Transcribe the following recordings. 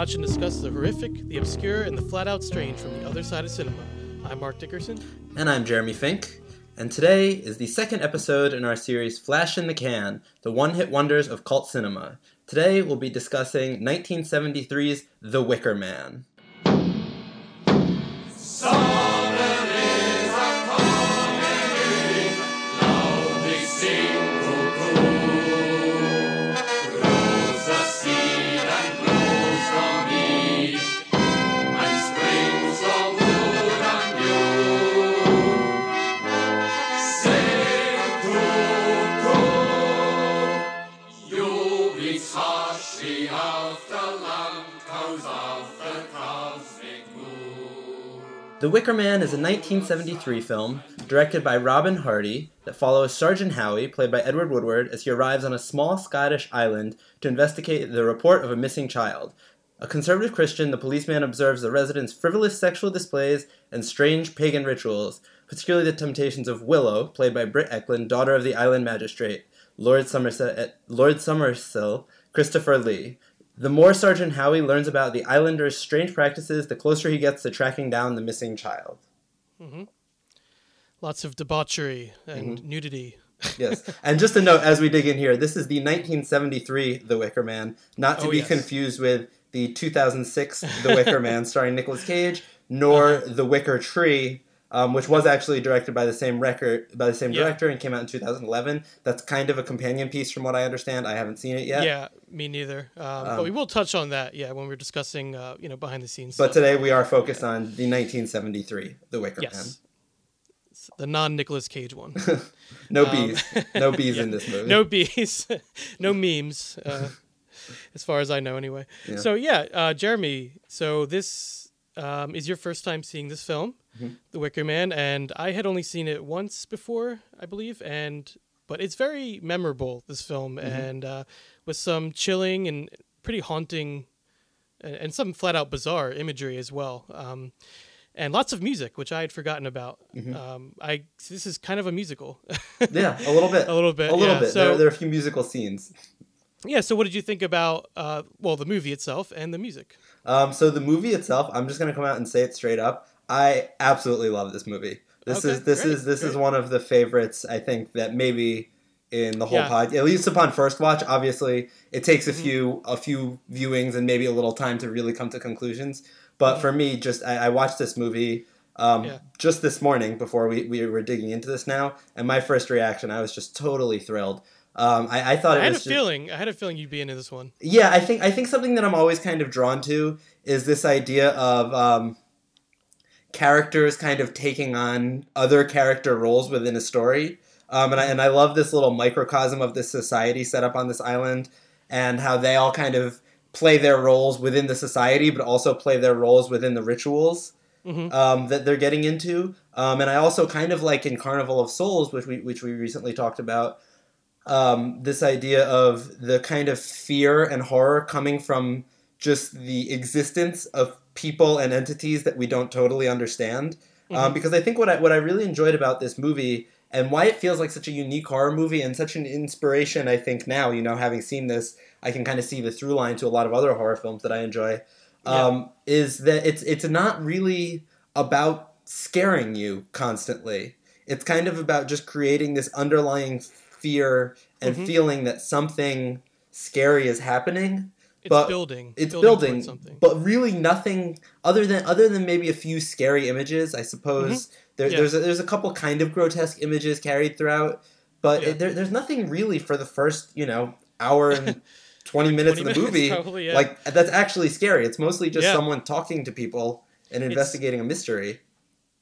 watch and discuss the horrific, the obscure, and the flat out strange from the other side of cinema. I'm Mark Dickerson. And I'm Jeremy Fink. And today is the second episode in our series Flash in the Can, the one hit wonders of cult cinema. Today we'll be discussing 1973's The Wicker Man. The Wicker Man is a 1973 film directed by Robin Hardy that follows Sergeant Howie, played by Edward Woodward, as he arrives on a small Scottish island to investigate the report of a missing child. A conservative Christian, the policeman observes the residents' frivolous sexual displays and strange pagan rituals, particularly the temptations of Willow, played by Britt Ekland, daughter of the island magistrate, Lord Somerset, Lord Summerisle, Christopher Lee. The more Sergeant Howie learns about the islanders' strange practices, the closer he gets to tracking down the missing child. Mm-hmm. Lots of debauchery and mm-hmm. nudity. yes, and just a note as we dig in here, this is the 1973 The Wicker Man, not to oh, be yes. confused with the 2006 The Wicker Man starring Nicolas Cage, nor uh-huh. The Wicker Tree, um, which was actually directed by the same record by the same director yeah. and came out in 2011. That's kind of a companion piece, from what I understand. I haven't seen it yet. Yeah, me neither. Um, um, but we will touch on that, yeah, when we're discussing, uh, you know, behind the scenes. But stuff. today we are focused on the 1973, The Wicker yes. Man. The non Nicolas Cage one. no um, bees. No bees yeah, in this movie. No bees. no memes. Uh, as far as I know, anyway. Yeah. So yeah, uh, Jeremy. So this um, is your first time seeing this film mm-hmm. The Wicker Man, and I had only seen it once before, I believe, and but it's very memorable. This film, mm-hmm. and uh, with some chilling and pretty haunting, and, and, some flat out bizarre imagery as well. Um, and lots of music, which I had forgotten about. Mm-hmm. Um, I this is kind of a musical. yeah, a little bit. a little bit. A little yeah. bit. So, there, there, are a few musical scenes. Yeah. So, what did you think about uh, well the movie itself and the music? Um, so the movie itself, I'm just gonna come out and say it straight up. I absolutely love this movie. This okay, is this great, is this great. is one of the favorites I think that maybe in the whole yeah. pod at least upon first watch obviously it takes a mm-hmm. few a few viewings and maybe a little time to really come to conclusions but mm-hmm. for me just I, I watched this movie um, yeah. just this morning before we, we were digging into this now and my first reaction I was just totally thrilled um, I, I, thought I had a just, feeling I had a feeling you'd be into this one yeah I think I think something that I'm always kind of drawn to is this idea of um, characters kind of taking on other character roles within a story. Um, and, I, and I love this little microcosm of this society set up on this island and how they all kind of play their roles within the society, but also play their roles within the rituals mm-hmm. um, that they're getting into. Um, and I also kind of like in Carnival of Souls, which we which we recently talked about, um, this idea of the kind of fear and horror coming from just the existence of people and entities that we don't totally understand. Um, mm-hmm. Um, because I think what I what I really enjoyed about this movie and why it feels like such a unique horror movie and such an inspiration, I think now you know having seen this, I can kind of see the through line to a lot of other horror films that I enjoy. Um, yeah. Is that it's it's not really about scaring you constantly. It's kind of about just creating this underlying fear and mm-hmm. feeling that something scary is happening it's but building. It's building, building but really nothing other than other than maybe a few scary images. I suppose mm-hmm. there, yeah. there's a, there's a couple kind of grotesque images carried throughout, but yeah. it, there, there's nothing really for the first you know hour and. 20 minutes 20 of the movie probably, yeah. like that's actually scary it's mostly just someone talking to people and investigating it's, a mystery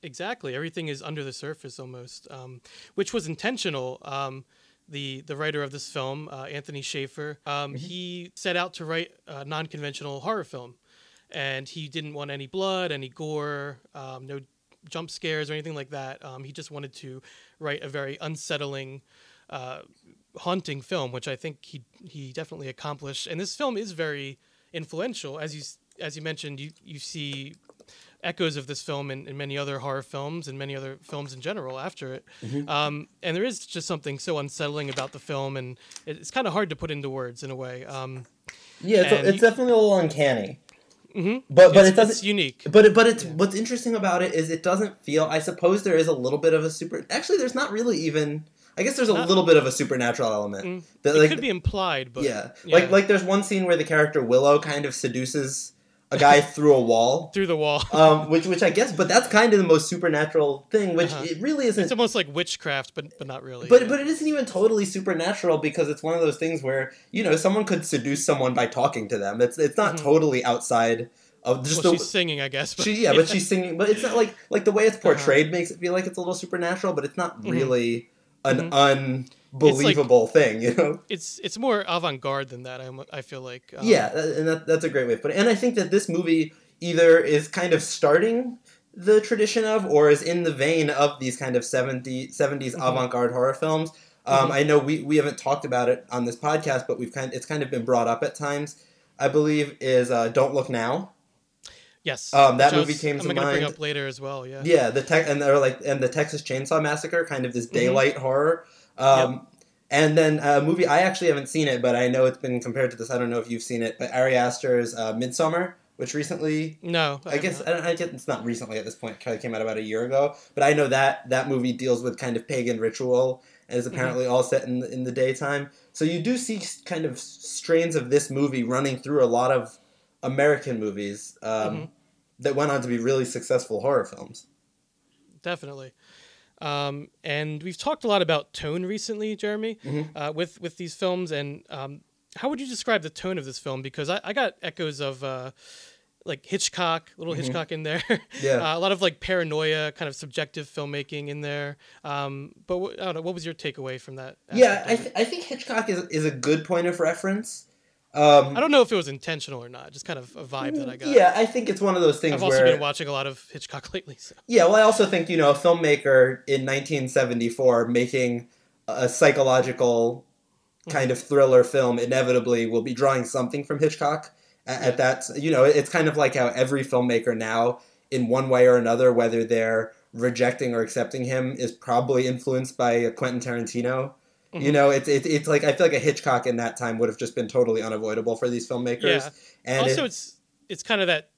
exactly everything is under the surface almost um, which was intentional um, the the writer of this film, uh, Anthony Shaffer, um, mm-hmm. he set out to write a non-conventional horror film, and he didn't want any blood, any gore, um, no jump scares or anything like that. Um, he just wanted to write a very unsettling, uh, haunting film, which I think he he definitely accomplished. And this film is very influential, as you as you mentioned. You you see echoes of this film in, in many other horror films and many other films in general after it. Mm-hmm. Um, and there is just something so unsettling about the film, and it's kind of hard to put into words in a way. Um, Yeah, it's, And it's he- definitely a little uncanny. Mhm. But but it's, it doesn't. it's unique. But it, but it's what's interesting about it is it doesn't feel. I suppose there is a little bit of a super. Actually, there's not really even. I guess there's a Not- little bit of a supernatural element. Mm. That, it could be implied, but yeah. yeah. like like there's one scene where the character Willow kind of seduces a guy through a wall, through the wall. um, which which I guess, but that's kind of the most supernatural thing, which Uh-huh. it really isn't. it's almost like witchcraft, but but not really. But yeah. but it isn't even totally supernatural because it's one of those things where you know someone could seduce someone by talking to them. It's it's not Mhm. totally outside of just well, the, she's singing, I guess. But, she, yeah, but she's singing. But it's not like like the way it's Uh-huh. portrayed makes it feel like it's a little supernatural, but it's not Mhm. really an Mhm. unbelievable thing, you know. it's it's more avant garde than that. I'm, I feel like. um, yeah, and that, that's a great way of putting it. And I think that this movie either is kind of starting the tradition of, or is in the vein of these kind of 70, 70s Mhm. avant-garde horror films. Um, Mhm. I know we, we haven't talked about it on this podcast, but we've kind it's kind of been brought up at times. I believe is uh, "Don't Look Now." Yes. Um, that movie was- came I'm to gonna bring mind. up later as well. Yeah. Yeah, the tech and they're like and the Texas Chainsaw Massacre, kind of this Mhm. daylight horror. Um, And then a movie I actually haven't seen it, but I know it's been compared to this. I don't know if you've seen it, but Ari Aster's uh, Midsommar, which recently No. I have guess. I, don't, I guess it's not recently at this point. It came out about a year ago, but I know that that movie deals with kind of pagan ritual and is Mm-hmm. apparently all set in the, in the daytime. So you do see kind of strains of this movie running through a lot of American movies um, Mhm. that went on to be really successful horror films. definitely. Um, and we've talked a lot about tone recently, Jeremy, Mhm. uh, with with these films. And um, how would you describe the tone of this film? Because I, I got echoes of uh, like Hitchcock, little Mhm. Hitchcock in there. Yeah. uh, a lot of like paranoia, kind of subjective filmmaking in there. Um, but wh- I don't know. What was your takeaway from that? yeah, I, th- I think Hitchcock is, is a good point of reference. Um, I don't know if it was intentional or not. Just kind of a vibe that I got. Yeah, I think it's one of those things I've also where been watching a lot of Hitchcock lately. So. Yeah, well, I also think you know a filmmaker in 1974 making a psychological kind of thriller film inevitably will be drawing something from Hitchcock. At, at that, you know, it's kind of like how every filmmaker now, in one way or another, whether they're rejecting or accepting him, is probably influenced by Quentin Tarantino. You Mhm. know, it's it's it's like I feel like a Hitchcock in that time would have just been totally unavoidable for these filmmakers. Yeah. And also it- it's it's kind of that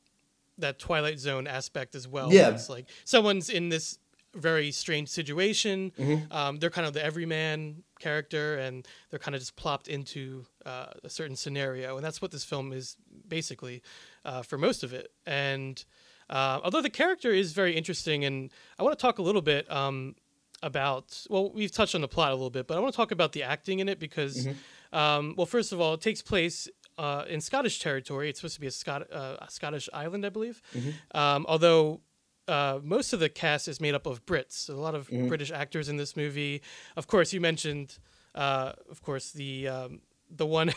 that twilight zone aspect as well Yeah. it's like someone's in this very strange situation Mhm. um, they're kind of the everyman character and they're kind of just plopped into uh, a certain scenario and that's what this film is basically uh, for most of it and uh, although the character is very interesting and i want to talk a little bit um, about well we've touched on the plot a little bit but i want to talk about the acting in it because Mhm. um, well first of all it takes place uh, in Scottish territory. It's supposed to be a, Scot- uh, a Scottish island, I believe. Mhm. Um, although uh, most of the cast is made up of Brits, so a lot of Mhm. British actors in this movie. Of course, you mentioned, uh, of course, the um, the one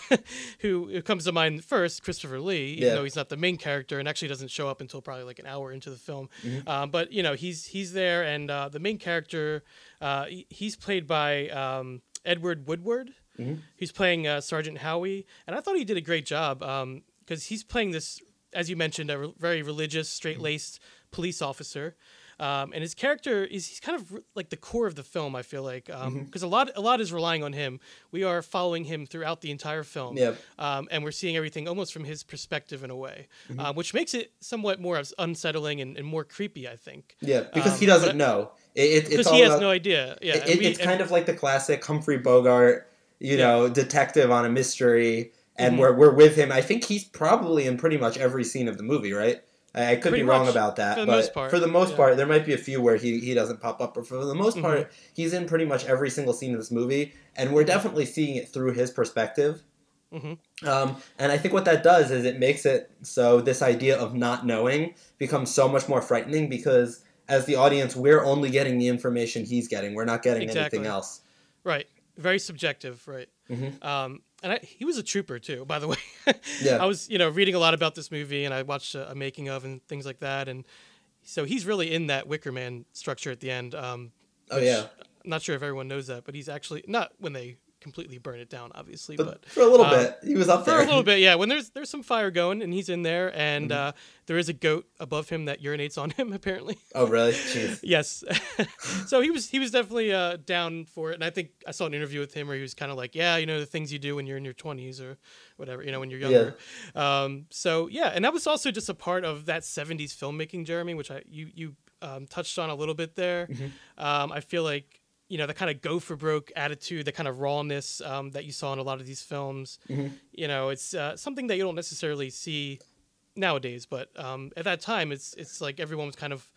who, who comes to mind first, Christopher Lee, even Yeah. though he's not the main character and actually doesn't show up until probably like an hour into the film. Mhm. Um, but you know, he's he's there, and uh, the main character, uh, he's played by um, Edward Woodward. Mhm. He's playing uh, Sergeant Howie, and I thought he did a great job because he's playing this, as you mentioned, a re- very religious, straight laced police officer. Um, and his character is he's kind of like the core of the film. I feel like because a lot a lot is relying on him. We are following him throughout the entire film, Yep. um, and we're seeing everything almost from his perspective in a way, Mm-hmm. uh, which makes it somewhat more unsettling and, and more creepy. I think Yeah, because Um, he doesn't know. It, it, it's he has about- no idea. Yeah, it, we- it's kind of like the classic Humphrey Bogart, you Yeah. know, detective on a mystery, and Mhm. we're we're with him. I think he's probably in pretty much every scene of the movie, right? I, could Pretty be wrong about that, for but for the most yeah. part, there might be a few where he, he doesn't pop up, but for the most Mhm. part, he's in pretty much every single scene of this movie, and we're definitely seeing it through his perspective. Mhm. Um, and I think what that does is it makes it so this idea of not knowing becomes so much more frightening because as the audience, we're only getting the information he's getting. We're not getting Exactly. anything else. right, very subjective, right. Mhm. Um, and I, he was a trooper too, by the way. Yeah. I was, you know, reading a lot about this movie, and I watched a, a making of and things like that, and so he's really in that Wicker Man structure at the end. Um, Oh yeah. I'm not sure if everyone knows that, but he's actually not when they completely burn it down, obviously, But, but for a little um, bit, he was up for there. a little bit, yeah. When there's there's some fire going and he's in there, and Mm-hmm. uh, there is a goat above him that urinates on him, apparently. Oh, really? Yes. so he was he was definitely uh, down for it, and I think I saw an interview with him where he was kind of like, yeah, you know, the things you do when you're in your 20s or whatever, you know, when you're younger. Um, so yeah, and that was also just a part of that 70s filmmaking, Jeremy, which I you you um, touched on a little bit there. Um, I feel like you know the kind of go for broke attitude, the kind of rawness um, that you saw in a lot of these films. You know, it's uh, something that you don't necessarily see nowadays, but um, at that time, it's it's like everyone was kind of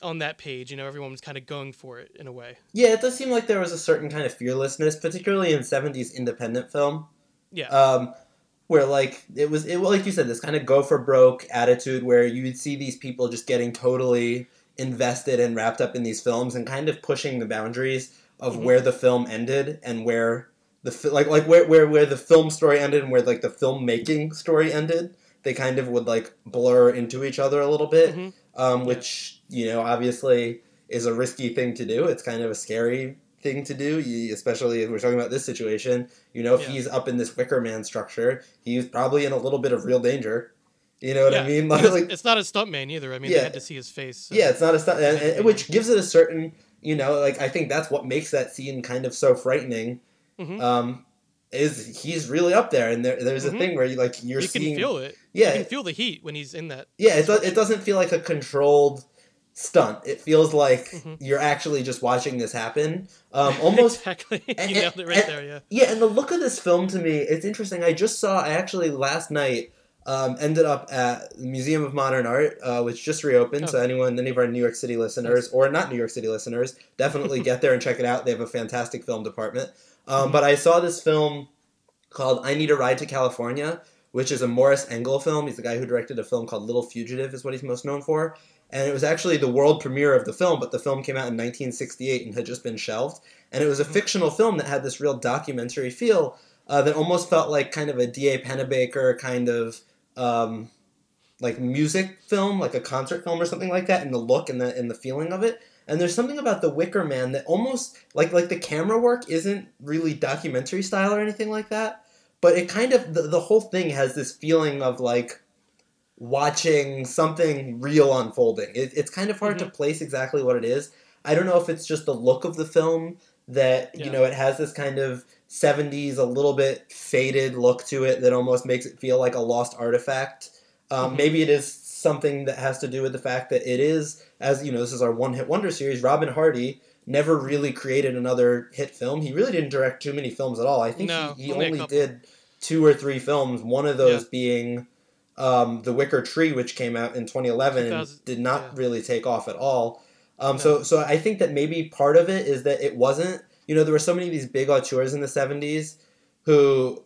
on that page. You know, everyone was kind of going for it in a way. Yeah, it does seem like there was a certain kind of fearlessness, particularly in '70s independent film, Yeah. um, where like it was, it like you said, this kind of go for broke attitude, where you would see these people just getting totally invested and wrapped up in these films, and kind of pushing the boundaries of Mhm. where the film ended and where the fi- like like where, where where the film story ended and where like the filmmaking story ended. They kind of would like blur into each other a little bit, Mhm. um, which you know obviously is a risky thing to do. It's kind of a scary thing to do, you, especially if we're talking about this situation. You know, if Yeah. he's up in this Wicker Man structure, he's probably in a little bit of real danger. You know what I mean? Like, it's not a stuntman either. I mean, Yeah. they had to see his face. so- yeah, it's not a stunt, and, and- which gives it a certain, you know, like I think that's what makes that scene kind of so frightening. Mhm. Um, is he's really up there, and there, there's Mhm. a thing where you like you're you can seeing, feel it. yeah, You can feel the heat when he's in that. yeah, it, it doesn't feel like a controlled stunt. It feels like Mhm. you're actually just watching this happen. Um, almost, exactly. you and- nailed it right and- there. Yeah. yeah. And the look of this film to me, it's interesting. I just saw. I actually last night um, ended up at the Museum of Modern Art, uh, which just reopened. So Oh. anyone, any of our New York City listeners, or not New York City listeners, definitely get there and check it out. They have a fantastic film department. Um, Mhm. But I saw this film called "I Need a Ride to California." Which is a Morris Engel film. He's the guy who directed a film called Little Fugitive, is what he's most known for and it was actually the world premiere of the film, but the film came out in 1968 and had just been shelved. And it was a fictional film that had this real documentary feel uh, that almost felt like kind of a D.A. Pennebaker kind of um, like music film, like a concert film or something like that, and the look and the and the feeling of it. And there's something about the Wicker Man that almost like like the camera work isn't really documentary style or anything like that, but it kind of the, the whole thing has this feeling of like watching something real unfolding. It, it's kind of hard to place exactly what it is. I don't know if it's just the look of the film that you know it has this kind of 70s a little bit faded look to it that almost makes it feel like a lost artifact. Um, Mhm. Maybe it is something that has to do with the fact that it is, as you know, this is our one hit wonder series. Robin Hardy never really created another hit film. He really didn't direct too many films at all. I think No, he, he only only did two or three films. One of those being um, The Wicker Tree, which came out in 2011 and did not yeah. really take off at all. Um, No. So, so I think that maybe part of it is that it wasn't. You know, there were so many of these big auteurs in the 70s who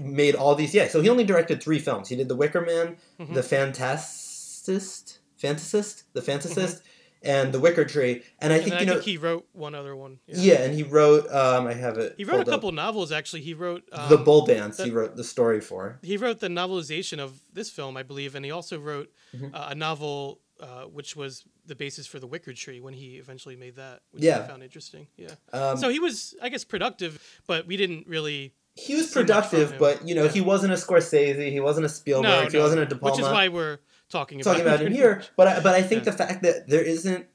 made all these. Yeah, so he only directed three films. He did The Wicker Man, Mhm. The Fantasist, Fantasist, The Fantasist, and The Wicker Tree. And I And think you I know, think he wrote one other one. yeah. and he wrote. Um, I have it. He wrote a pulled up. couple novels actually. He wrote um, the Bull Dance. the- he wrote the story for. he wrote the novelization of this film, I believe, and he also wrote Mhm. uh, a novel uh, which was the basis for the Wicker Tree when he eventually made that, which Yeah. I found interesting. Yeah. Um, so he was, I guess, productive, but we didn't really. he was see much from productive, but you know, Yeah. he wasn't a Scorsese. He wasn't a Spielberg. no, he wasn't a De Palma. which is why we're talking about talking about him here. But I, but I think Yeah. the fact that there isn't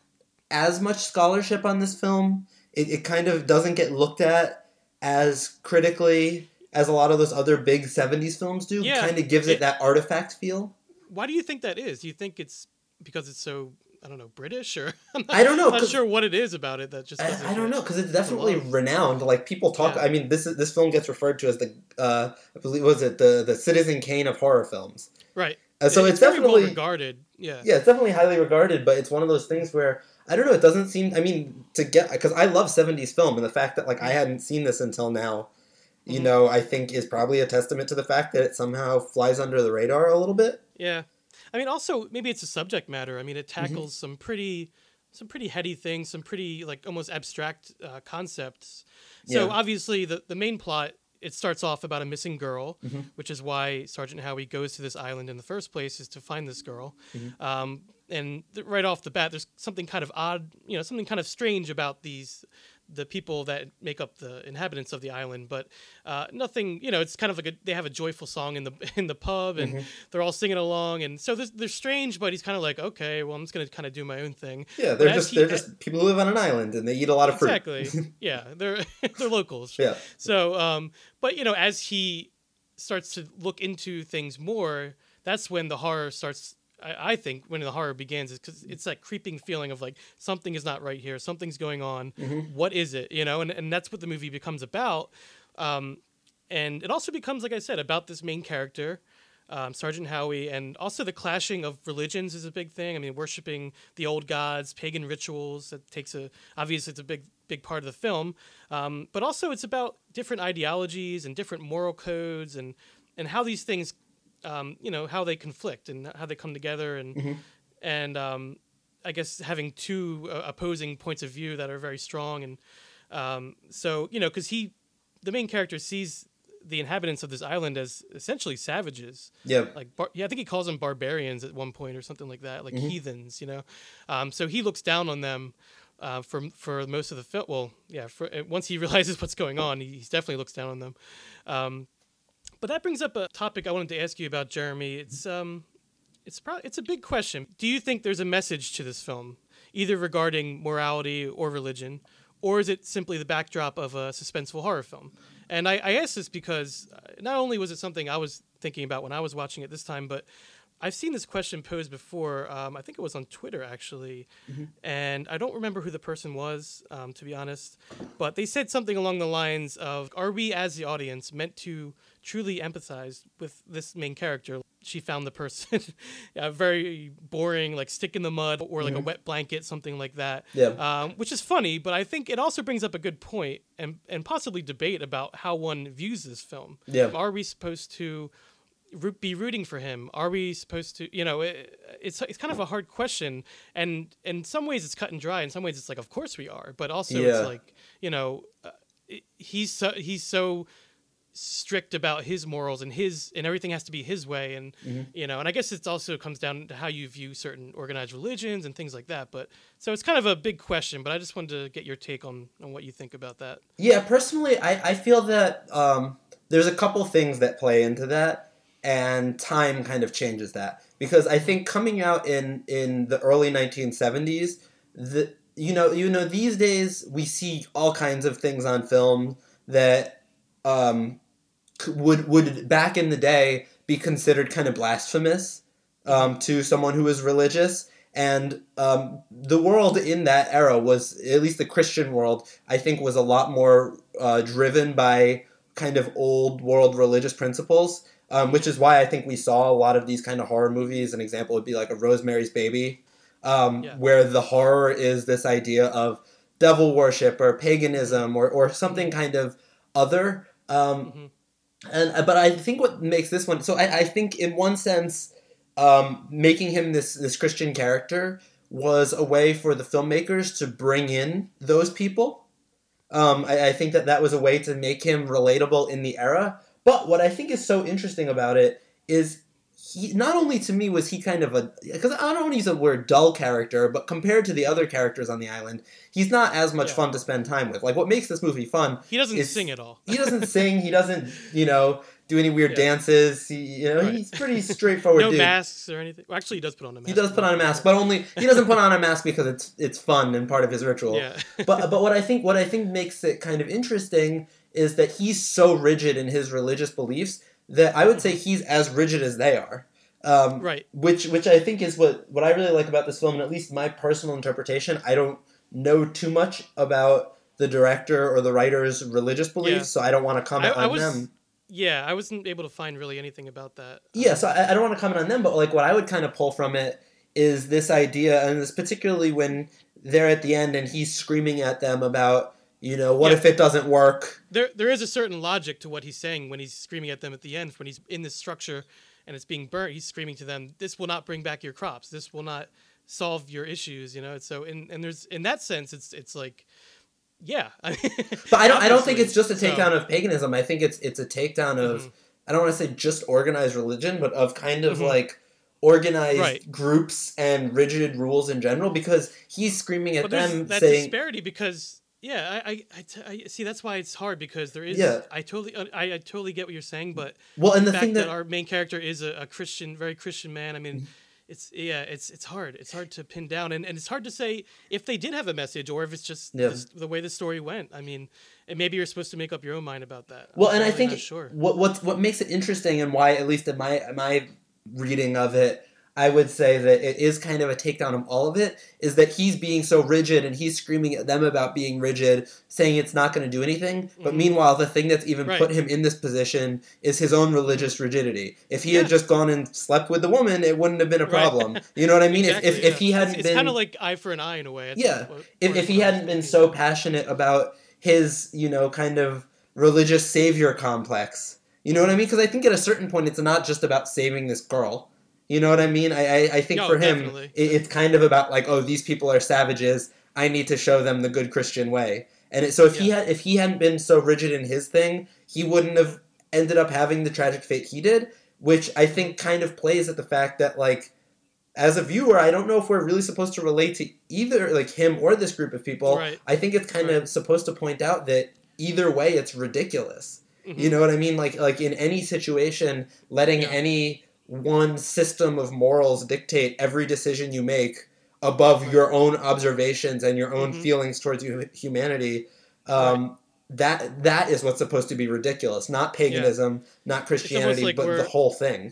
as much scholarship on this film, it, it kind of doesn't get looked at as critically as a lot of those other big '70s films do. Yeah, kind of gives it, it- that artifact feel. Why do you think that is? Do you think it's because it's so I don't know British or I'm not. I don't know, Not 'cause- sure what it is about it that just I, I don't know because it's definitely renowned. Like people talk. Yeah. I mean, this is, this film gets referred to as the uh, I believe was it the the Citizen Kane of horror films. Right. Uh, so it's, very definitely well regarded. Yeah. yeah, it's definitely highly regarded, but it's one of those things where I don't know. It doesn't seem. I mean, to get because I love '70s film, and the fact that like I hadn't seen this until now, you Mhm. know, I think is probably a testament to the fact that it somehow flies under the radar a little bit. Yeah. I mean, also maybe it's a subject matter. I mean, it Mm-hmm. tackles some pretty, some pretty heady things, some pretty like almost abstract uh, concepts. So Yeah. obviously, the the main plot it starts off about a missing girl, Mhm. which is why Sergeant Howie goes to this island in the first place is to find this girl. Mm-hmm. Um, and th- right off the bat, there's something kind of odd, you know, something kind of strange about these the people that make up the inhabitants of the island, but uh, nothing. You know, it's kind of like a, they have a joyful song in the in the pub, and Mhm. they're all singing along, and so they're, they're strange. But he's kind of like, okay, well, I'm just gonna kind of do my own thing. Yeah, they're just he- they're just people who live on an island and they eat a lot of fruit. Exactly. yeah, they're they're locals. Yeah. So, um, but you know, as he starts to look into things more, that's when the horror starts. I, I think when the horror begins is because it's that creeping feeling of like something is not right here, something's going on. Mhm. What is it? You know, and and that's what the movie becomes about. Um, and it also becomes, like I said, about this main character. Um, Sergeant Howie, and also the clashing of religions is a big thing. I mean, worshiping the old gods, pagan rituals. That takes a obviously it's a big big part of the film, um, but also it's about different ideologies and different moral codes and and how these things, um, you know, how they conflict and how they come together and Mhm. and um, I guess having two uh, opposing points of view that are very strong and um, so you know because he the main character sees the inhabitants of this island as essentially savages Yeah. like bar- yeah, I think he calls them barbarians at one point or something like that, like Mhm. heathens, you know. Um, so he looks down on them uh, for for most of the film. Well, yeah, for uh, once he realizes what's going on, he, he definitely looks down on them. Um, but that brings up a topic I wanted to ask you about, Jeremy. It's um, it's probably it's a big question. Do you think there's a message to this film, either regarding morality or religion, or is it simply the backdrop of a suspenseful horror film? And I, I ask this because uh, not only was it something I was thinking about when I was watching it this time, but I've seen this question posed before. Um, I think it was on Twitter actually, and I don't remember who the person was, um, to be honest. But they said something along the lines of, "Are we, as the audience, meant to truly empathize with this main character?" She found the person very boring, like stick in the mud or like a Mhm. wet blanket, something like that Yeah. um, which is funny, but I think it also brings up a good point and and possibly debate about how one views this film. Yeah. Are we supposed to be rooting for him? Are we supposed to, you know, it, it's it's kind of a hard question, and in some ways it's cut and dry. In some ways it's like, of course we are, but also Yeah. it's like, you know, uh, he's so he's so strict about his morals and his and everything has to be his way and Mhm. you know and i guess it also comes down to how you view certain organized religions and things like that but so it's kind of a big question but i just wanted to get your take on on what you think about that Yeah, personally, I, I feel that um, there's a couple things that play into that, and time kind of changes that. Because I think coming out in, in the early 1970s, the you know you know these days we see all kinds of things on film that um, would would back in the day be considered kind of blasphemous um, to someone who is religious. And um, the world in that era was, at least the Christian world, I think was a lot more uh, driven by kind of old world religious principles, um, which is why I think we saw a lot of these kind of horror movies. An example would be like a Rosemary's Baby, um, Yeah. where the horror is this idea of devil worship or paganism or, or something kind of other. Um, Mhm. And uh, but I think what makes this one so I, I think in one sense, um, making him this this Christian character was a way for the filmmakers to bring in those people. Um, I, I think that that was a way to make him relatable in the era. But what I think is so interesting about it is he not only to me was he kind of a because I don't want to use the word dull character, but compared to the other characters on the island, he's not as much Yeah. fun to spend time with. Like what makes this movie fun he doesn't It's- sing at all he doesn't sing. He doesn't, you know, do any weird Yeah. dances. He, you know, Right. he's pretty straightforward no dude. masks or anything well, actually he does put on a mask He does put on a mask, but only he doesn't put on a mask because it's it's fun and part of his ritual. yeah But but what I think what I think makes it kind of interesting is that he's so rigid in his religious beliefs that I would say he's as rigid as they are. Um, right which which I think is what what I really like about this film, and at least my personal interpretation. I don't know too much about the director or the writer's religious beliefs, Yeah. so I don't want to comment I, I on was them. yeah i wasn't able to find really anything about that Yeah, so I, I don't want to comment on them, but like what I would kind of pull from it is this idea, and this particularly when they're at the end and he's screaming at them about, you know, what Yeah. if it doesn't work? there there is a certain logic to what he's saying when he's screaming at them at the end when he's in this structure and it's being burnt he's screaming to them this will not bring back your crops this will not solve your issues you know so in and there's in that sense it's it's like yeah But I don't. I don't think it's just a So- takedown of paganism. I think it's it's a takedown of. Mhm. I don't want to say just organized religion, but of kind of Mhm. like organized Right. groups and rigid rules in general. Because he's screaming at them that saying, disparity because Yeah, I, I, I, t- I see. That's why it's hard because there is. Yeah. I totally, I, I totally get what you're saying, but Well, and the fact thing that, that our main character is a, a Christian, very Christian man. I mean, Mm-hmm. it's yeah, it's it's hard. It's hard to pin down, and, and it's hard to say if they did have a message or if it's just Yeah. this- the way the story went. I mean, and maybe you're supposed to make up your own mind about that. I'm Well, and I think sure. what what what makes it interesting and why, at least in my my reading of it, I would say that it is kind of a takedown of all of it. Is that he's being so rigid and he's screaming at them about being rigid, saying it's not going to do anything. But Mhm. meanwhile, the thing that's even Right. put him in this position is his own religious rigidity. If he Yeah. had just gone and slept with the woman, it wouldn't have been a Right. problem. You know what I mean? Exactly, if, if, if he hadn't it's, been kind of like eye for an eye in a way. Yeah. what- if, if he hadn't been so passionate about his you know kind of religious savior complex you know what i mean because i think at a certain point it's not just about saving this girl you know what i mean i i, I think No, for him it, it's kind of about like oh these people are savages i need to show them the good christian way and it, so if he had if he hadn't been so rigid in his thing he wouldn't have ended up having the tragic fate he did which i think kind of plays at the fact that like as a viewer, I don't know if we're really supposed to relate to either like him or this group of people. Right. I think it's kind of supposed to point out that either way, it's ridiculous. Mhm. You know what I mean? Like like in any situation, letting Yeah. any one system of morals dictate every decision you make above your own observations and your own Mhm. feelings towards humanity. Um, That that is what's supposed to be ridiculous, not paganism, not Christianity, like but the whole thing.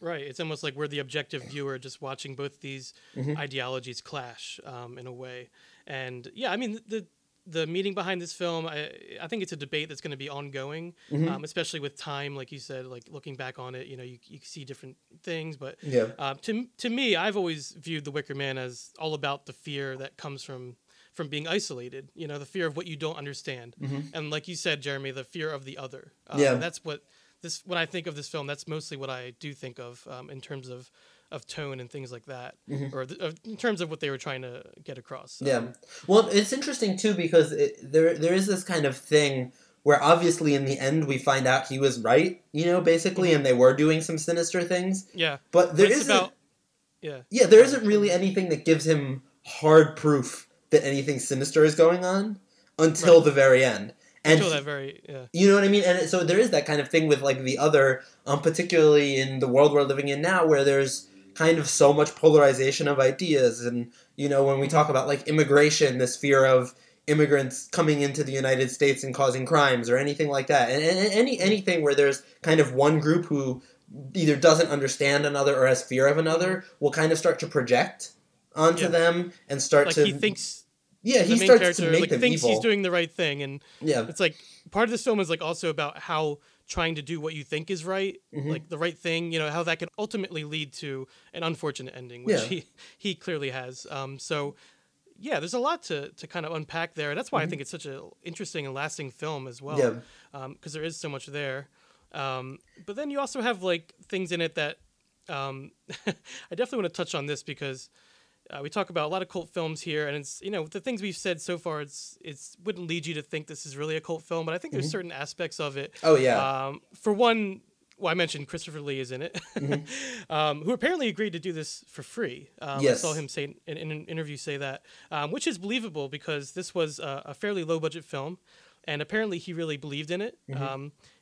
Right. It's almost like we're the objective viewer just watching both these Mhm. ideologies clash um, in a way. And yeah, I mean, the the meaning behind this film, I, I think it's a debate that's going to be ongoing, Mhm. um, especially with time, like you said, like looking back on it, you know, you, you see different things. But Yeah. uh, to, to me, I've always viewed The Wicker Man as all about the fear that comes from from being isolated, you know, the fear of what you don't understand. Mhm. And like you said, Jeremy, the fear of the other. Um, Yeah. That's what this when I think of this film, that's mostly what I do think of um, in terms of of tone and things like that, Mhm. or th- of, in terms of what they were trying to get across. Yeah. Well, it's interesting too because it, there there is this kind of thing where obviously in the end we find out he was right, you know, basically, and they were doing some sinister things. yeah. But there isn't. about yeah. yeah, there isn't really anything that gives him hard proof that anything sinister is going on until Right. the very end. And Until that very yeah. you know what I mean? And so there is that kind of thing with like the other, um, particularly in the world we're living in now, where there's kind of so much polarization of ideas, and you know when we talk about like immigration, this fear of immigrants coming into the United States and causing crimes or anything like that, and, and any anything where there's kind of one group who either doesn't understand another or has fear of another will kind of start to project onto Yeah. them and start Like to he thinks yeah he starts to make like them thinks evil. he's doing the right thing, and yeah. it's like part of this film is like also about how trying to do what you think is right Mhm. like the right thing you know how that can ultimately lead to an unfortunate ending which Yeah. he he clearly has um so yeah there's a lot to to kind of unpack there that's why i think it's such an interesting and lasting film as well Mm-hmm. yeah because there is so much there. Um, but then you also have like things in it that um, I definitely want to touch on this because uh, we talk about a lot of cult films here, and it's you know the things we've said so far. It's it's wouldn't lead you to think this is really a cult film, but I think there's certain aspects of it. oh yeah Um, for one, well, I mentioned Christopher Lee is in it, Mm-hmm. um, who apparently agreed to do this for free. Um, Yes. I saw him say in, in an interview say that, um, which is believable because this was a, a fairly low budget film, and apparently he really believed in it. Mm-hmm.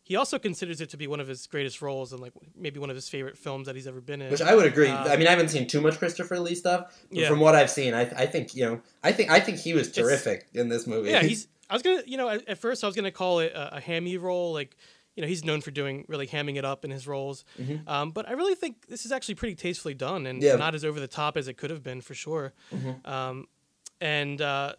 He also considers it to be one of his greatest roles and like maybe one of his favorite films that he's ever been in. Which I would agree. Um, I mean, I haven't seen too much Christopher Lee stuff, but Yeah. from what I've seen, I, I think you know, I think I think he was terrific in this movie. yeah, he's. I was gonna, you know, at, at first I was gonna call it a, a hammy role, like, you know, he's known for doing really hamming it up in his roles. Mhm. Um, but I really think this is actually pretty tastefully done and Yeah. not as over the top as it could have been for sure. Mhm. Um, and uh,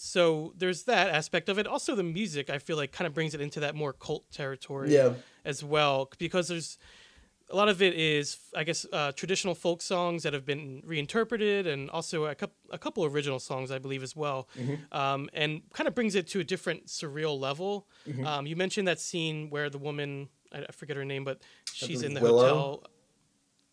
so there's that aspect of it. Also, the music I feel like kind of brings it into that more cult territory yeah, as well because there's a lot of it is I guess uh, traditional folk songs that have been reinterpreted and also a, couple a couple original songs I believe as well Mhm. um, and kind of brings it to a different surreal level. Mhm. Um, you mentioned that scene where the woman I, I forget her name but she's in the Willow? hotel.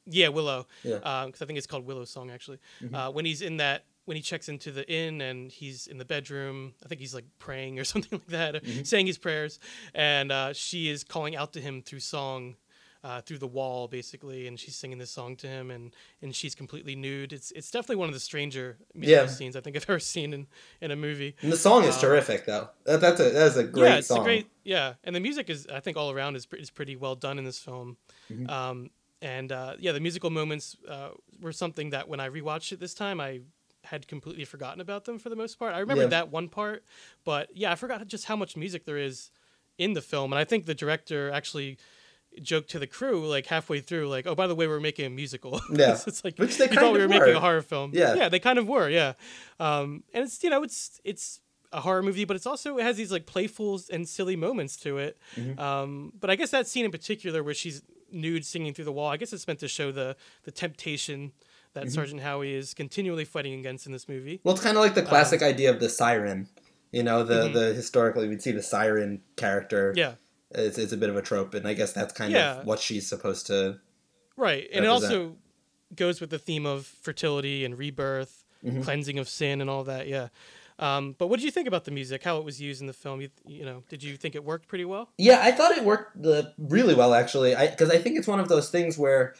Yeah, Willow. Yeah. Because I think it's called Willow Song actually. Mhm. Uh, when he's in that when he checks into the inn and he's in the bedroom, I think he's like praying or something like that, Mhm. saying his prayers, and uh, she is calling out to him through song. uh, through the wall basically, and she's singing this song to him, and and she's completely nude. It's it's definitely one of the stranger musical Yeah. scenes I think I've ever seen in in a movie. And the song is Um, terrific, though. That, that's a that is a great yeah, it's song. a great yeah, and the music is I think all around is is pretty well done in this film. Mhm. Um, and uh, yeah, the musical moments uh, were something that when I rewatched it this time, I had completely forgotten about them for the most part. I remember Yeah. that one part, but yeah, I forgot just how much music there is in the film, and I think the director actually joked to the crew like halfway through, like, "Oh, by the way, we're making a musical." Yeah. it's like Which they you thought we of were making a horror film. Yeah. yeah, they kind of were. Yeah, um, and it's you know it's it's a horror movie, but it's also it has these like playful and silly moments to it. Mhm. Um, but I guess that scene in particular where she's nude singing through the wall, I guess it's meant to show the the temptation that Mhm. Sergeant Howie is continually fighting against in this movie. Well, it's kind of like the classic idea of the siren. You know, the Mhm. the historically we'd see the siren character. Yeah, It's, it's a bit of a trope, and I guess that's kind Yeah. of what she's supposed to. right. And it also goes with the theme of fertility and rebirth, Mhm. cleansing of sin, and all that. Yeah. Um, but what did you think about the music? How it was used in the film? You, you know, did you think it worked pretty well? Yeah, I thought it worked uh, really well actually. I because I think it's one of those things where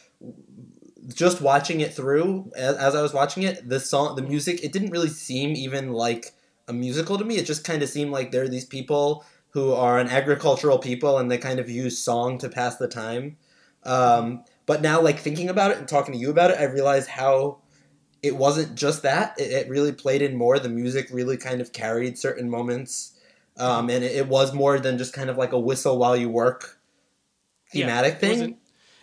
just watching it through as, as I was watching it, the song, the music, it didn't really seem even like a musical to me. It just kind of seemed like there are these people who are an agricultural people and they kind of use song to pass the time. Um, but now, like thinking about it and talking to you about it, I realized how it wasn't just that. It, it really played in more. The music really kind of carried certain moments, um, and it, it was more than just kind of like a whistle while you work Yeah, thematic It thing.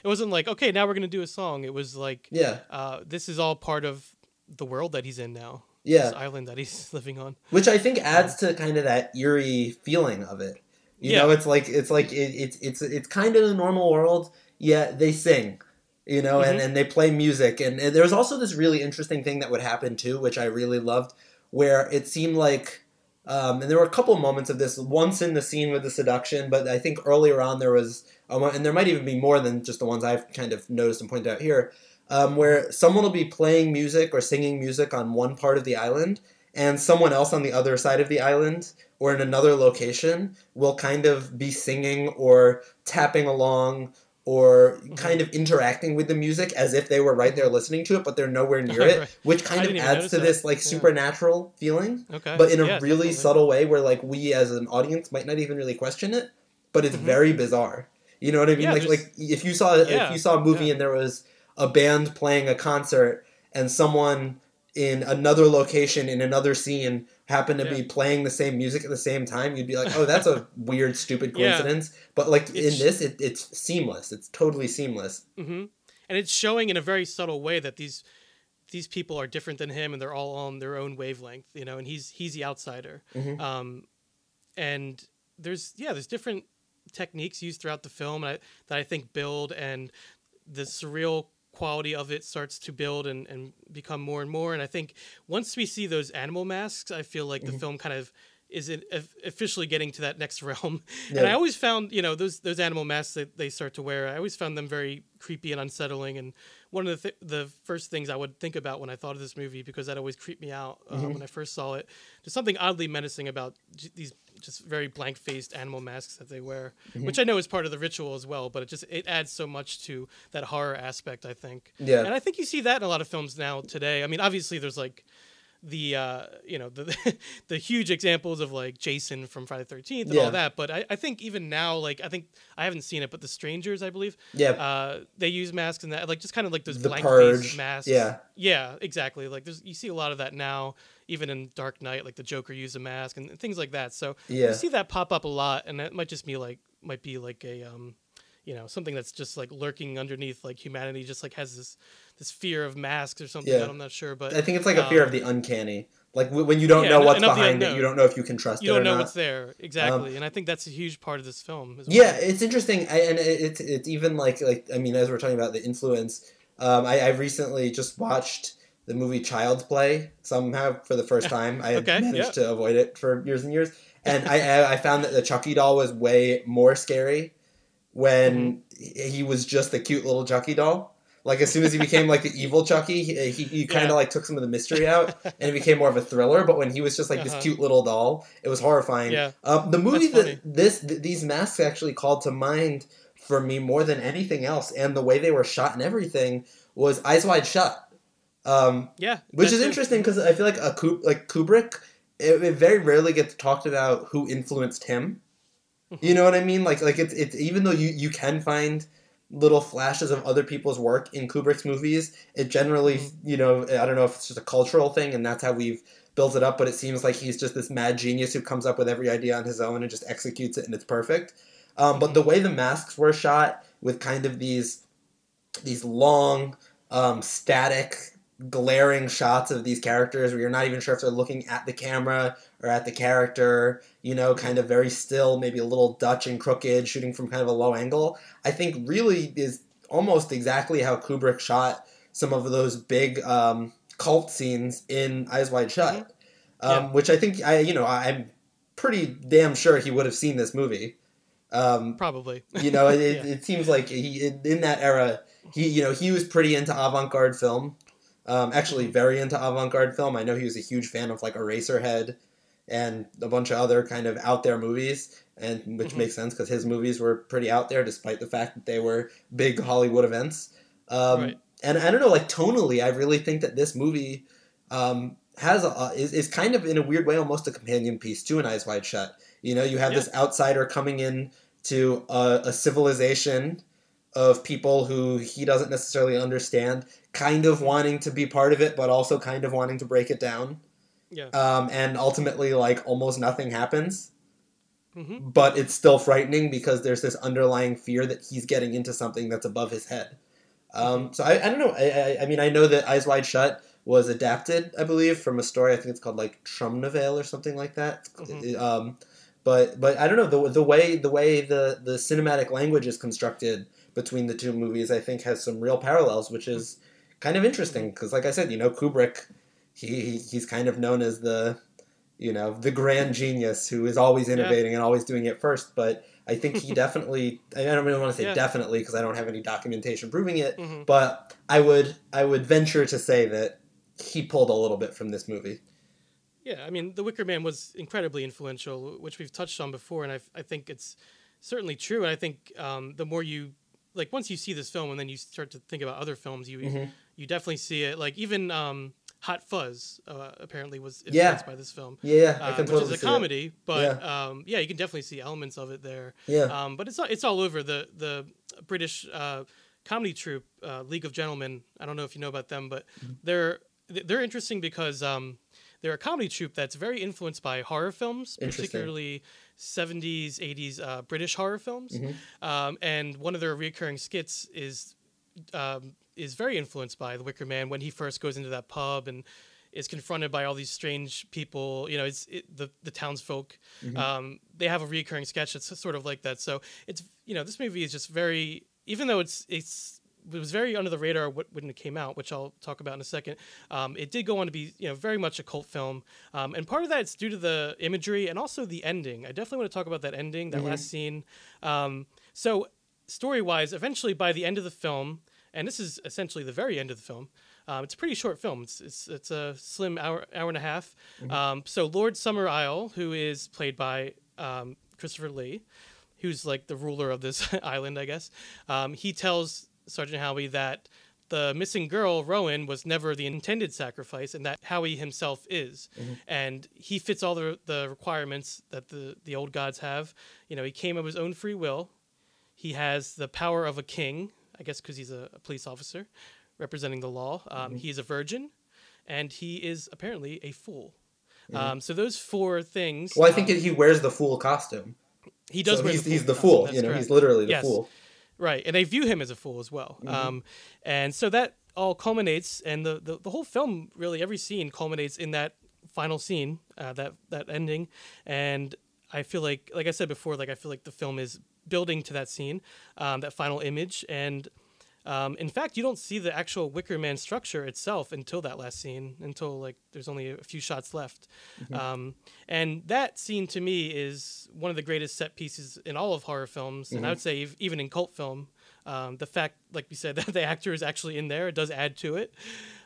It wasn't like okay, now we're gonna do a song. It was like Yeah, uh, this is all part of the world that he's in now. yeah. This island that he's living on. which I think adds to kind of that eerie feeling of it. You Yeah. know, it's like it's like it, it's it's it's kind of the normal world, yet they sing, you know, and, Mhm. and they play music, and, and there's also this really interesting thing that would happen too, which I really loved, where it seemed like, um, and there were a couple moments of this. Once in the scene with the seduction, but I think earlier on there was, a and there might even be more than just the ones I've kind of noticed and pointed out here, um, where someone will be playing music or singing music on one part of the island, and someone else on the other side of the island or in another location will kind of be singing or tapping along or Mm-hmm. kind of interacting with the music as if they were right there listening to it, but they're nowhere near Right. it, which kind of adds to that. this like Yeah. supernatural feeling, Okay. but in a Yeah, really definitely. subtle way where like we as an audience might not even really question it, but it's Mhm. very bizarre. You know what I mean? Yeah, like there's- like if you saw Yeah, if you saw a movie yeah. and there was a band playing a concert and someone in another location in another scene happened to be playing the same music at the same time, you'd be like, "Oh, that's a weird, stupid coincidence." But like It's- in this, it, it's seamless. It's totally seamless. hmm And it's showing in a very subtle way that these these people are different than him, and they're all on their own wavelength, you know. And he's he's the outsider. Mhm. Um, and there's yeah, there's different techniques used throughout the film that I, that I think build, and the surreal quality of it starts to build and, and become more and more. And I think once we see those animal masks, I feel like the Mhm. film kind of is it officially getting to that next realm. And I always found, you know, those those animal masks that they start to wear, I always found them very creepy and unsettling. And one of the th- the first things I would think about when I thought of this movie, because that always creeped me out uh, Mhm. when I first saw it, there's something oddly menacing about j- these just very blank faced animal masks that they wear, Mhm. which I know is part of the ritual as well. But it just it adds so much to that horror aspect. I think. Yeah. And I think you see that in a lot of films now today. I mean, obviously there's like the uh, you know the the huge examples of like Jason from Friday Thirteenth and Yeah. all that. But I, I think even now, like I think I haven't seen it, but The Strangers, I believe, yeah. uh, they use masks and that like just kind of like those The blank Purge, face masks. yeah. yeah, exactly. Like there's you see a lot of that now, even in Dark Knight, like the Joker used a mask and things like that. So Yeah. you see that pop up a lot, and that might just be like might be like a um, you know, something that's just like lurking underneath, like humanity just like has this this fear of masks or something. Yeah. I'm not sure, but I think it's like a fear um, of the uncanny. Like w- when you don't yeah, know what's and of the behind it, you don't know if you can trust you it don't or know not. what's there exactly, and I think that's a huge part of this film. As well. Yeah, it's interesting, I- and it's it's even like like I mean, as we're talking about the influence, um, I, I recently just watched the movie Child's Play somehow for the first time. I had Okay, managed yeah. to avoid it for years and years, and I I found that the Chucky doll was way more scary when Mm-hmm. he was just a cute little Chucky doll. Like as soon as he became like the evil Chucky, he, he, he kind of Yeah. like took some of the mystery out, and it became more of a thriller. But when he was just like this Uh-huh. cute little doll, it was horrifying. Yeah. Um, the movie that this th- these masks actually called to mind for me more than anything else, and the way they were shot and everything was Eyes Wide Shut. Um, Yeah, which is interesting because I feel like a Kub- like Kubrick, it, it very rarely gets talked about who influenced him. You know what I mean? Like like it's it's even though you you can find little flashes of other people's work in Kubrick's movies, it generally you know I don't know if it's just a cultural thing and that's how we've built it up, but it seems like he's just this mad genius who comes up with every idea on his own and just executes it and it's perfect. Um, but the way the masks were shot with kind of these these long um, static glaring shots of these characters where you're not even sure if they're looking at the camera or at the character, you know, kind of very still, maybe a little Dutch and crooked, shooting from kind of a low angle, I think really is almost exactly how Kubrick shot some of those big um, cult scenes in Eyes Wide Shut, um, Yeah. which I think, I you know, I'm pretty damn sure he would have seen this movie. Um, Probably. you know, it, Yeah. it seems like he in that era, he you know he was pretty into avant-garde film. Um, actually, very into avant-garde film. I know he was a huge fan of like Eraserhead and a bunch of other kind of out there movies, and which Mhm. makes sense because his movies were pretty out there, despite the fact that they were big Hollywood events. Um, Right. And I don't know, like tonally, I really think that this movie um, has a, is is kind of in a weird way almost a companion piece to an Eyes Wide Shut. You know, you have Yeah. this outsider coming in to a, a civilization of people who he doesn't necessarily understand, kind of wanting to be part of it, but also kind of wanting to break it down. Yeah. Um, and ultimately, like almost nothing happens, hmm but it's still frightening because there's this underlying fear that he's getting into something that's above his head. Um, so I, I don't know. I, I, I mean, I know that Eyes Wide Shut was adapted, I believe, from a story. I think it's called like Traumnovelle or something like that. Mhm. Um, but but I don't know the the way the way the the cinematic language is constructed between the two movies. I think has some real parallels, which is kind of interesting because, like I said, you know, Kubrick, he he- he's kind of known as the you know the grand genius who is always innovating and always doing it first. But I think he definitely. I don't really want to say Yeah. definitely because I don't have any documentation proving it. hmm But I would I would venture to say that he pulled a little bit from this movie. Yeah, I mean, The Wicker Man was incredibly influential, which we've touched on before, and I, I think it's certainly true. And I think um, the more you like, once you see this film, and then you start to think about other films, you Mhm. you definitely see it. Like even um, Hot Fuzz uh, apparently was Yeah. influenced by this film, Yeah, uh, which totally is a see it. comedy. But um, yeah, you can definitely see elements of it there. Yeah, Um, but it's all, it's all over the the British uh, comedy troupe, uh, League of Gentlemen. I don't know if you know about them, but Mm-hmm. they're they're interesting because um, they're a comedy troupe that's very influenced by horror films, particularly 70s, 80s uh, British horror films. Mhm. Um, and one of their recurring skits is um, is very influenced by The Wicker Man when he first goes into that pub and is confronted by all these strange people. You know, it's it, the the townsfolk. Mm-hmm. Um, they have a recurring sketch that's sort of like that. So it's you know this movie is just very even though it's it's it was very under the radar when it came out, which I'll talk about in a second. Um, it did go on to be, you know, very much a cult film, um, and part of that it's due to the imagery and also the ending. I definitely want to talk about that ending, that last scene. Um, so, story wise, eventually by the end of the film, and this is essentially the very end of the film. Um, it's a pretty short film. It's, it's, it's a slim hour hour and a half. Um, so Lord Summerisle, who is played by um, Christopher Lee, who's like the ruler of this island, I guess. Um, he tells Sergeant Howie that the missing girl, Rowan, was never the intended sacrifice, and that Howie himself is. And he fits all the, the requirements that the, the old gods have. You know, he came of his own free will. He has the power of a king, I guess because he's a, a police officer representing the law. Um, He is a virgin, and he is apparently a fool. Um, so those four things. well, I think um, he wears the fool costume. he does. so wear he's, the he's fool the costume, fool. You know, correct. he's literally the Yes. fool. Right, and they view him as a fool as well. Um, and so that all culminates, and the, the, the whole film, really, every scene culminates in that final scene, uh, that that ending. And I feel like, like I said before, like I feel like the film is building to that scene, um, that final image, and um, in fact, you don't see the actual Wicker Man structure itself until that last scene, until like there's only a few shots left. Um, and that scene to me is one of the greatest set pieces in all of horror films, and I would say even in cult film. Um, the fact, like we said, that the actor is actually in there it does add to it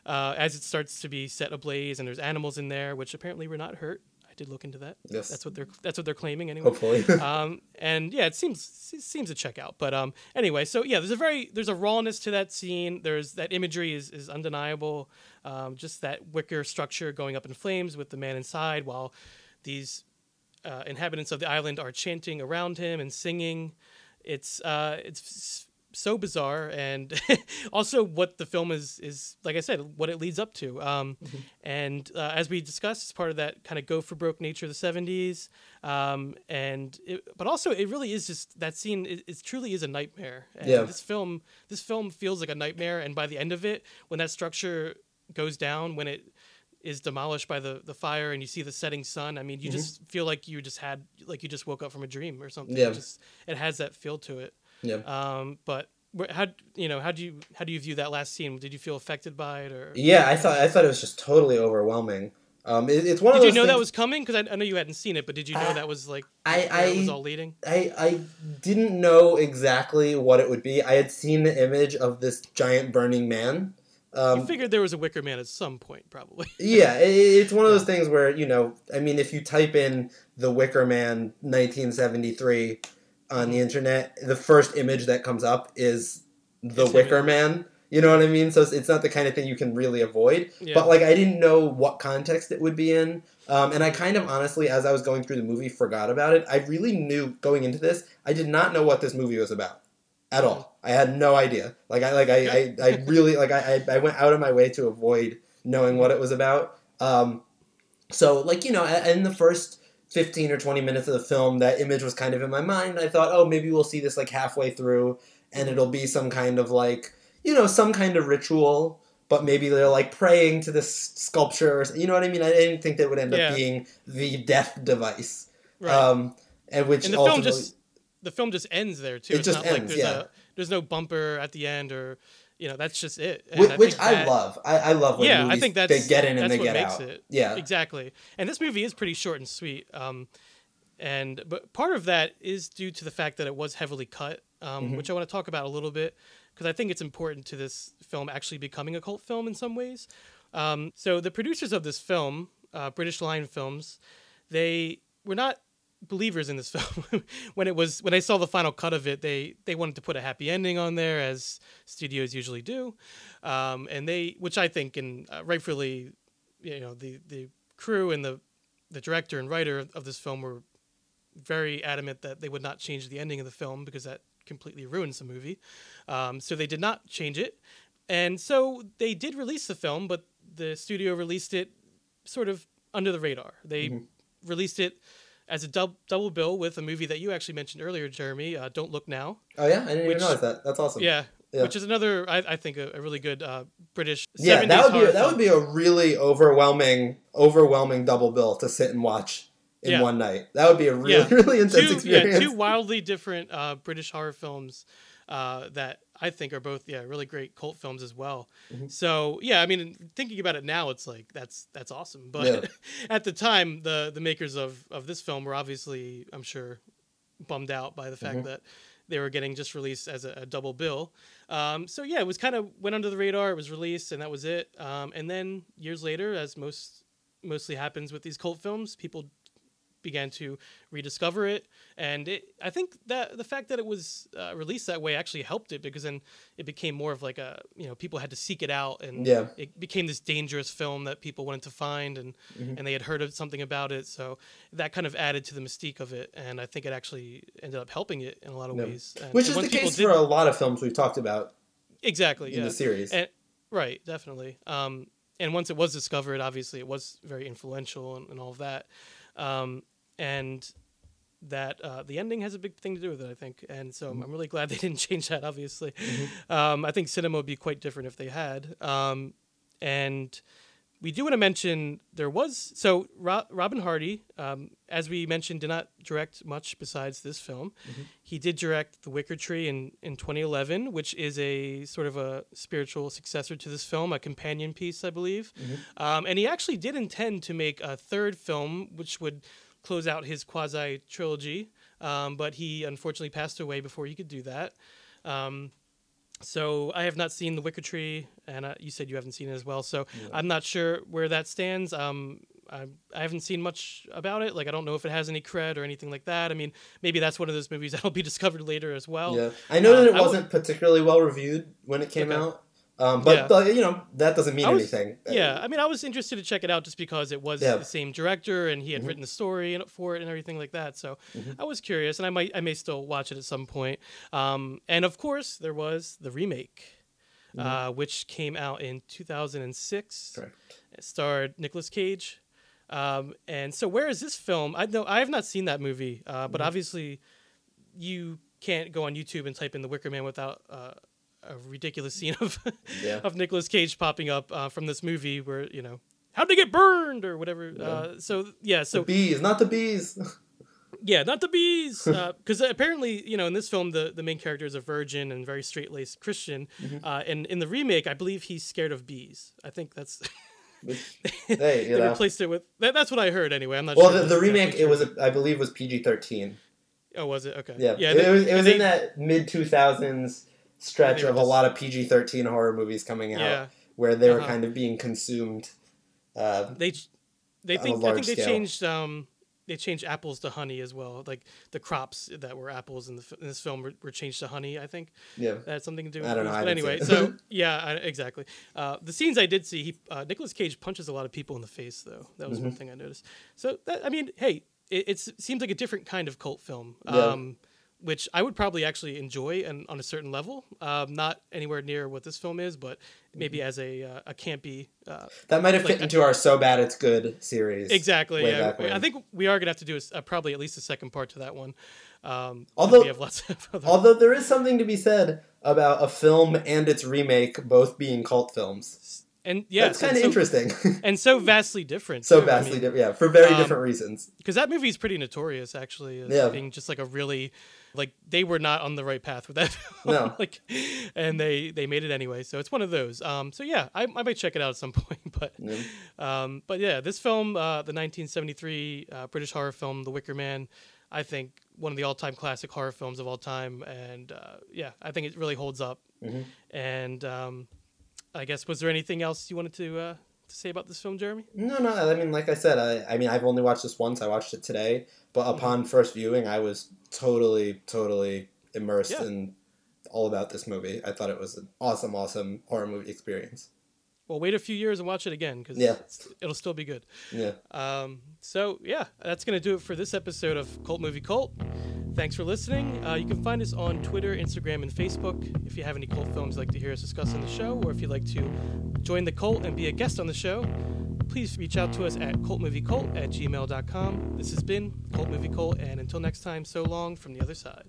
uh, as it starts to be set ablaze, and there's animals in there, which apparently were not hurt. Did look into that. Yes. That's what they're that's what they're claiming anyway. Hopefully. um, and yeah, it seems it seems to check out. But um, anyway, so yeah, there's a very there's a rawness to that scene. There's that imagery is is undeniable. Um, just that wicker structure going up in flames with the man inside, while these uh, inhabitants of the island are chanting around him and singing. It's uh, it's so bizarre and also what the film is is like i said what it leads up to um, mm-hmm. and uh, as we discussed it's part of that kind of go for broke nature of the 70s um, and it, but also it really is just that scene it, it truly is a nightmare and yeah. this film this film feels like a nightmare and by the end of it when that structure goes down when it is demolished by the, the fire and you see the setting sun i mean you mm-hmm. just feel like you just had like you just woke up from a dream or something yeah. it just it has that feel to it yeah. Um, but how you know how do you how do you view that last scene? Did you feel affected by it or? Yeah, I thought I thought it was just totally overwhelming. Um, it, it's one did you know things... that was coming? Because I, I, know you hadn't seen it, but did you know I, that was like I, I was all leading? I I didn't know exactly what it would be. I had seen the image of this giant burning man. Um, you figured there was a Wicker Man at some point, probably. yeah, it, it's one of those things where you know, I mean, if you type in the Wicker Man 1973 on the internet, the first image that comes up is the it's Wicker Man. You know what I mean? So it's, it's, not the kind of thing you can really avoid. Yeah. But like, I didn't know what context it would be in, um, and I kind of honestly, as I was going through the movie, forgot about it. I really knew going into this, I did not know what this movie was about at all. I had no idea. Like I like I I, I really like I I went out of my way to avoid knowing what it was about. Um, so like you know, in the first 15 or 20 minutes of the film, that image was kind of in my mind. I thought, oh, maybe we'll see this like halfway through and it'll be some kind of like, you know, some kind of ritual, but maybe they're like praying to this sculpture. Or, you know what I mean? I didn't think that would end yeah. up being the death device. Right. Um, and which and the film just the film just ends there too. It it's just not ends, like there's yeah. a there's no bumper at the end or you know that's just it. Which, I, which I love. I, I, love when yeah i think that's they get in and they get out. it. yeah. Exactly. And this movie is pretty short and sweet um and but part of that is due to the fact that it was heavily cut um mm-hmm. which i want to talk about a little bit because i think it's important to this film actually becoming a cult film in some ways. Um so the producers of this film uh, british lion films they were not believers in this film. when it was when I saw the final cut of it, they they wanted to put a happy ending on there, as studios usually do, um, and they, which I think, and uh, rightfully, you know, the the crew and the the director and writer of this film were very adamant that they would not change the ending of the film because that completely ruins the movie. Um, so they did not change it, and so they did release the film, but the studio released it sort of under the radar. They mm-hmm. released it as a dub- double bill with a movie that you actually mentioned earlier, Jeremy. Uh, Don't Look Now. Oh yeah, I didn't which, even realize that. That's awesome. Yeah, yeah. which is another, I, I think, a, a, really good uh, British. Yeah, that would be a, that would be a really overwhelming, overwhelming double bill to sit and watch in yeah. one night. That would be a really, yeah. really intense two, experience. Yeah, two wildly different uh, British horror films uh, that I think are both yeah really great cult films as well. Mm-hmm. So yeah, I mean thinking about it now, it's like that's that's awesome. But yeah. at the time, the the makers of of this film were obviously I'm sure bummed out by the fact mm-hmm. that they were getting just released as a, a double bill. Um, so yeah, it was kind of went under the radar. It was released and that was it. Um, and then years later, as most mostly happens with these cult films, people began to rediscover it. And it i think that the fact that it was uh, released that way actually helped it because then it became more of like a you know people had to seek it out and yeah. it became this dangerous film that people wanted to find and mm-hmm. and they had heard of something about it. So that kind of added to the mystique of it. And i think it actually ended up helping it in a lot of ways. And, which is the case did, for a lot of films we've talked about exactly in yeah. the series. And, right definitely. Um, and once it was discovered obviously it was very influential and, and all of that um, and that uh, the ending has a big thing to do with it, I think. And so mm-hmm. I'm really glad they didn't change that. Obviously, mm-hmm. um, I think cinema would be quite different if they had. Um, and we do want to mention there was so Ro- Robin Hardy, um, as we mentioned, did not direct much besides this film. Mm-hmm. He did direct The Wicker Tree in in 2011, which is a sort of a spiritual successor to this film, a companion piece, I believe. Mm-hmm. Um, and he actually did intend to make a third film, which would close out his quasi trilogy, um, but he unfortunately passed away before he could do that. Um, so I have not seen The Wicker Tree, and uh, you said you haven't seen it as well. So yeah. I'm not sure where that stands. Um, I, I haven't seen much about it. Like I don't know if it has any cred or anything like that. I mean, maybe that's one of those movies that'll be discovered later as well. Yeah, I know that it Um, I wasn't particularly well reviewed when it came Okay. out, um, but Yeah. you know that doesn't mean was- anything. Yeah, I mean, I was interested to check it out just because it was Yeah. the same director and he had Mhm. written the story and- for it and everything like that. So Mhm. I was curious, and I might, I may still watch it at some point. Um, and of course, there was the remake, uh, which came out in 2006. Correct. It starred Nicolas Cage. Um, and so, where is this film? I know I have not seen that movie, uh, but Mhm. obviously, you can't go on YouTube and type in The Wicker Man without uh, a ridiculous scene of Yeah. of Nicolas Cage popping up uh, from this movie, where you know how'd they get burned or whatever. Yeah. Uh, so yeah, so the bees, not the bees. yeah, not the bees, because apparently you know in this film the the main character is a virgin and very straight laced Christian, Mhm. uh, and in the remake I believe he's scared of bees. I think that's hey, you they replaced it with that, that's what I heard anyway. I'm not Well, sure. the, the remake it was a, I believe was PG thirteen. oh was it okay Yeah, yeah it, they- was it was they- in that mid two thousands stretch of a lot of PG thirteen horror movies coming out yeah where they were Uh-huh. kind of being consumed. Uh, they they think I think they scale. changed um they changed apples to honey as well. Like the crops that were apples in the in this film were, were changed to honey. I think yeah, that had something to do. with I don't it. know, I But anyway, so yeah, I, exactly. Uh, the scenes I did see, he uh, Nicolas Cage punches a lot of people in the face, though. That was one Mhm. thing I noticed. So that, I mean, hey, it it's, seems like a different kind of cult film. Yeah. Which I would probably actually enjoy and on a certain level, um, not anywhere near what this film is, but maybe Mm-hmm. as a uh, a campy uh, that might have fit like- into our so bad it's good series. Exactly. Yeah. I think we are gonna have to do a uh, probably at least a second part to that one. Um, Although- we have lots of. Although there is something to be said about a film and its remake both being cult films. and yeah, That's kind of interesting. and so vastly different. so too. I vastly mean, different, yeah, for very um, different reasons. because that movie is pretty notorious actually as Yeah. being just like a really like they were not on the right path with that film. No. like and they they made it anyway so it's one of those um so yeah i, I might check it out at some point but Yeah. um but yeah this film uh the 1973 uh, british horror film the wicker man i think one of the all-time classic horror films of all time and uh yeah i think it really holds up Mhm. and um i guess was there anything else you wanted to uh to say about this film jeremy No, no. I mean, like I said, I, I mean, I've only watched this once. I watched it today, but Mm-hmm. upon first viewing, I was totally, totally immersed Yeah. in all about this movie. I thought it was an awesome, awesome horror movie experience. Well wait a few years and watch it again because Yeah. it'll still be good Yeah. Um, so yeah, that's gonna do it for this episode of Cult Movie Cult. Thanks for listening. Uh, you can find us on Twitter, Instagram, and Facebook. If you have any cult films you'd like to hear us discuss on the show, or if you'd like to join the cult and be a guest on the show, please reach out to us at cultmoviecult at gmail.com. This has been Cult Movie Cult, and until next time, so long from the other side.